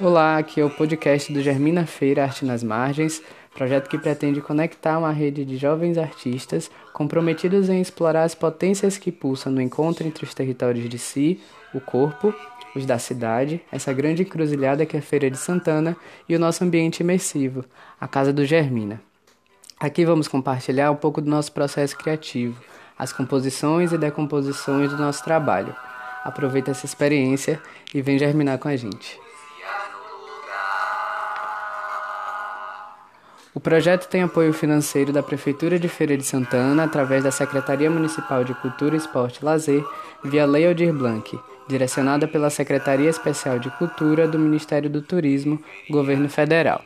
Olá, aqui é o podcast do Germina Feira Arte nas Margens, projeto que pretende conectar uma rede de jovens artistas comprometidos em explorar as potências que pulsam no encontro entre os territórios de si, o corpo, os da cidade, essa grande encruzilhada que é a Feira de Santana e o nosso ambiente imersivo, a Casa do Germina. Aqui vamos compartilhar um pouco do nosso processo criativo, as composições e decomposições do nosso trabalho. Aproveita essa experiência e vem germinar com a gente. O projeto tem apoio financeiro da Prefeitura de Feira de Santana através da Secretaria Municipal de Cultura, Esporte e Lazer, via Lei Aldir Blanc, direcionada pela Secretaria Especial de Cultura do Ministério do Turismo, Governo Federal.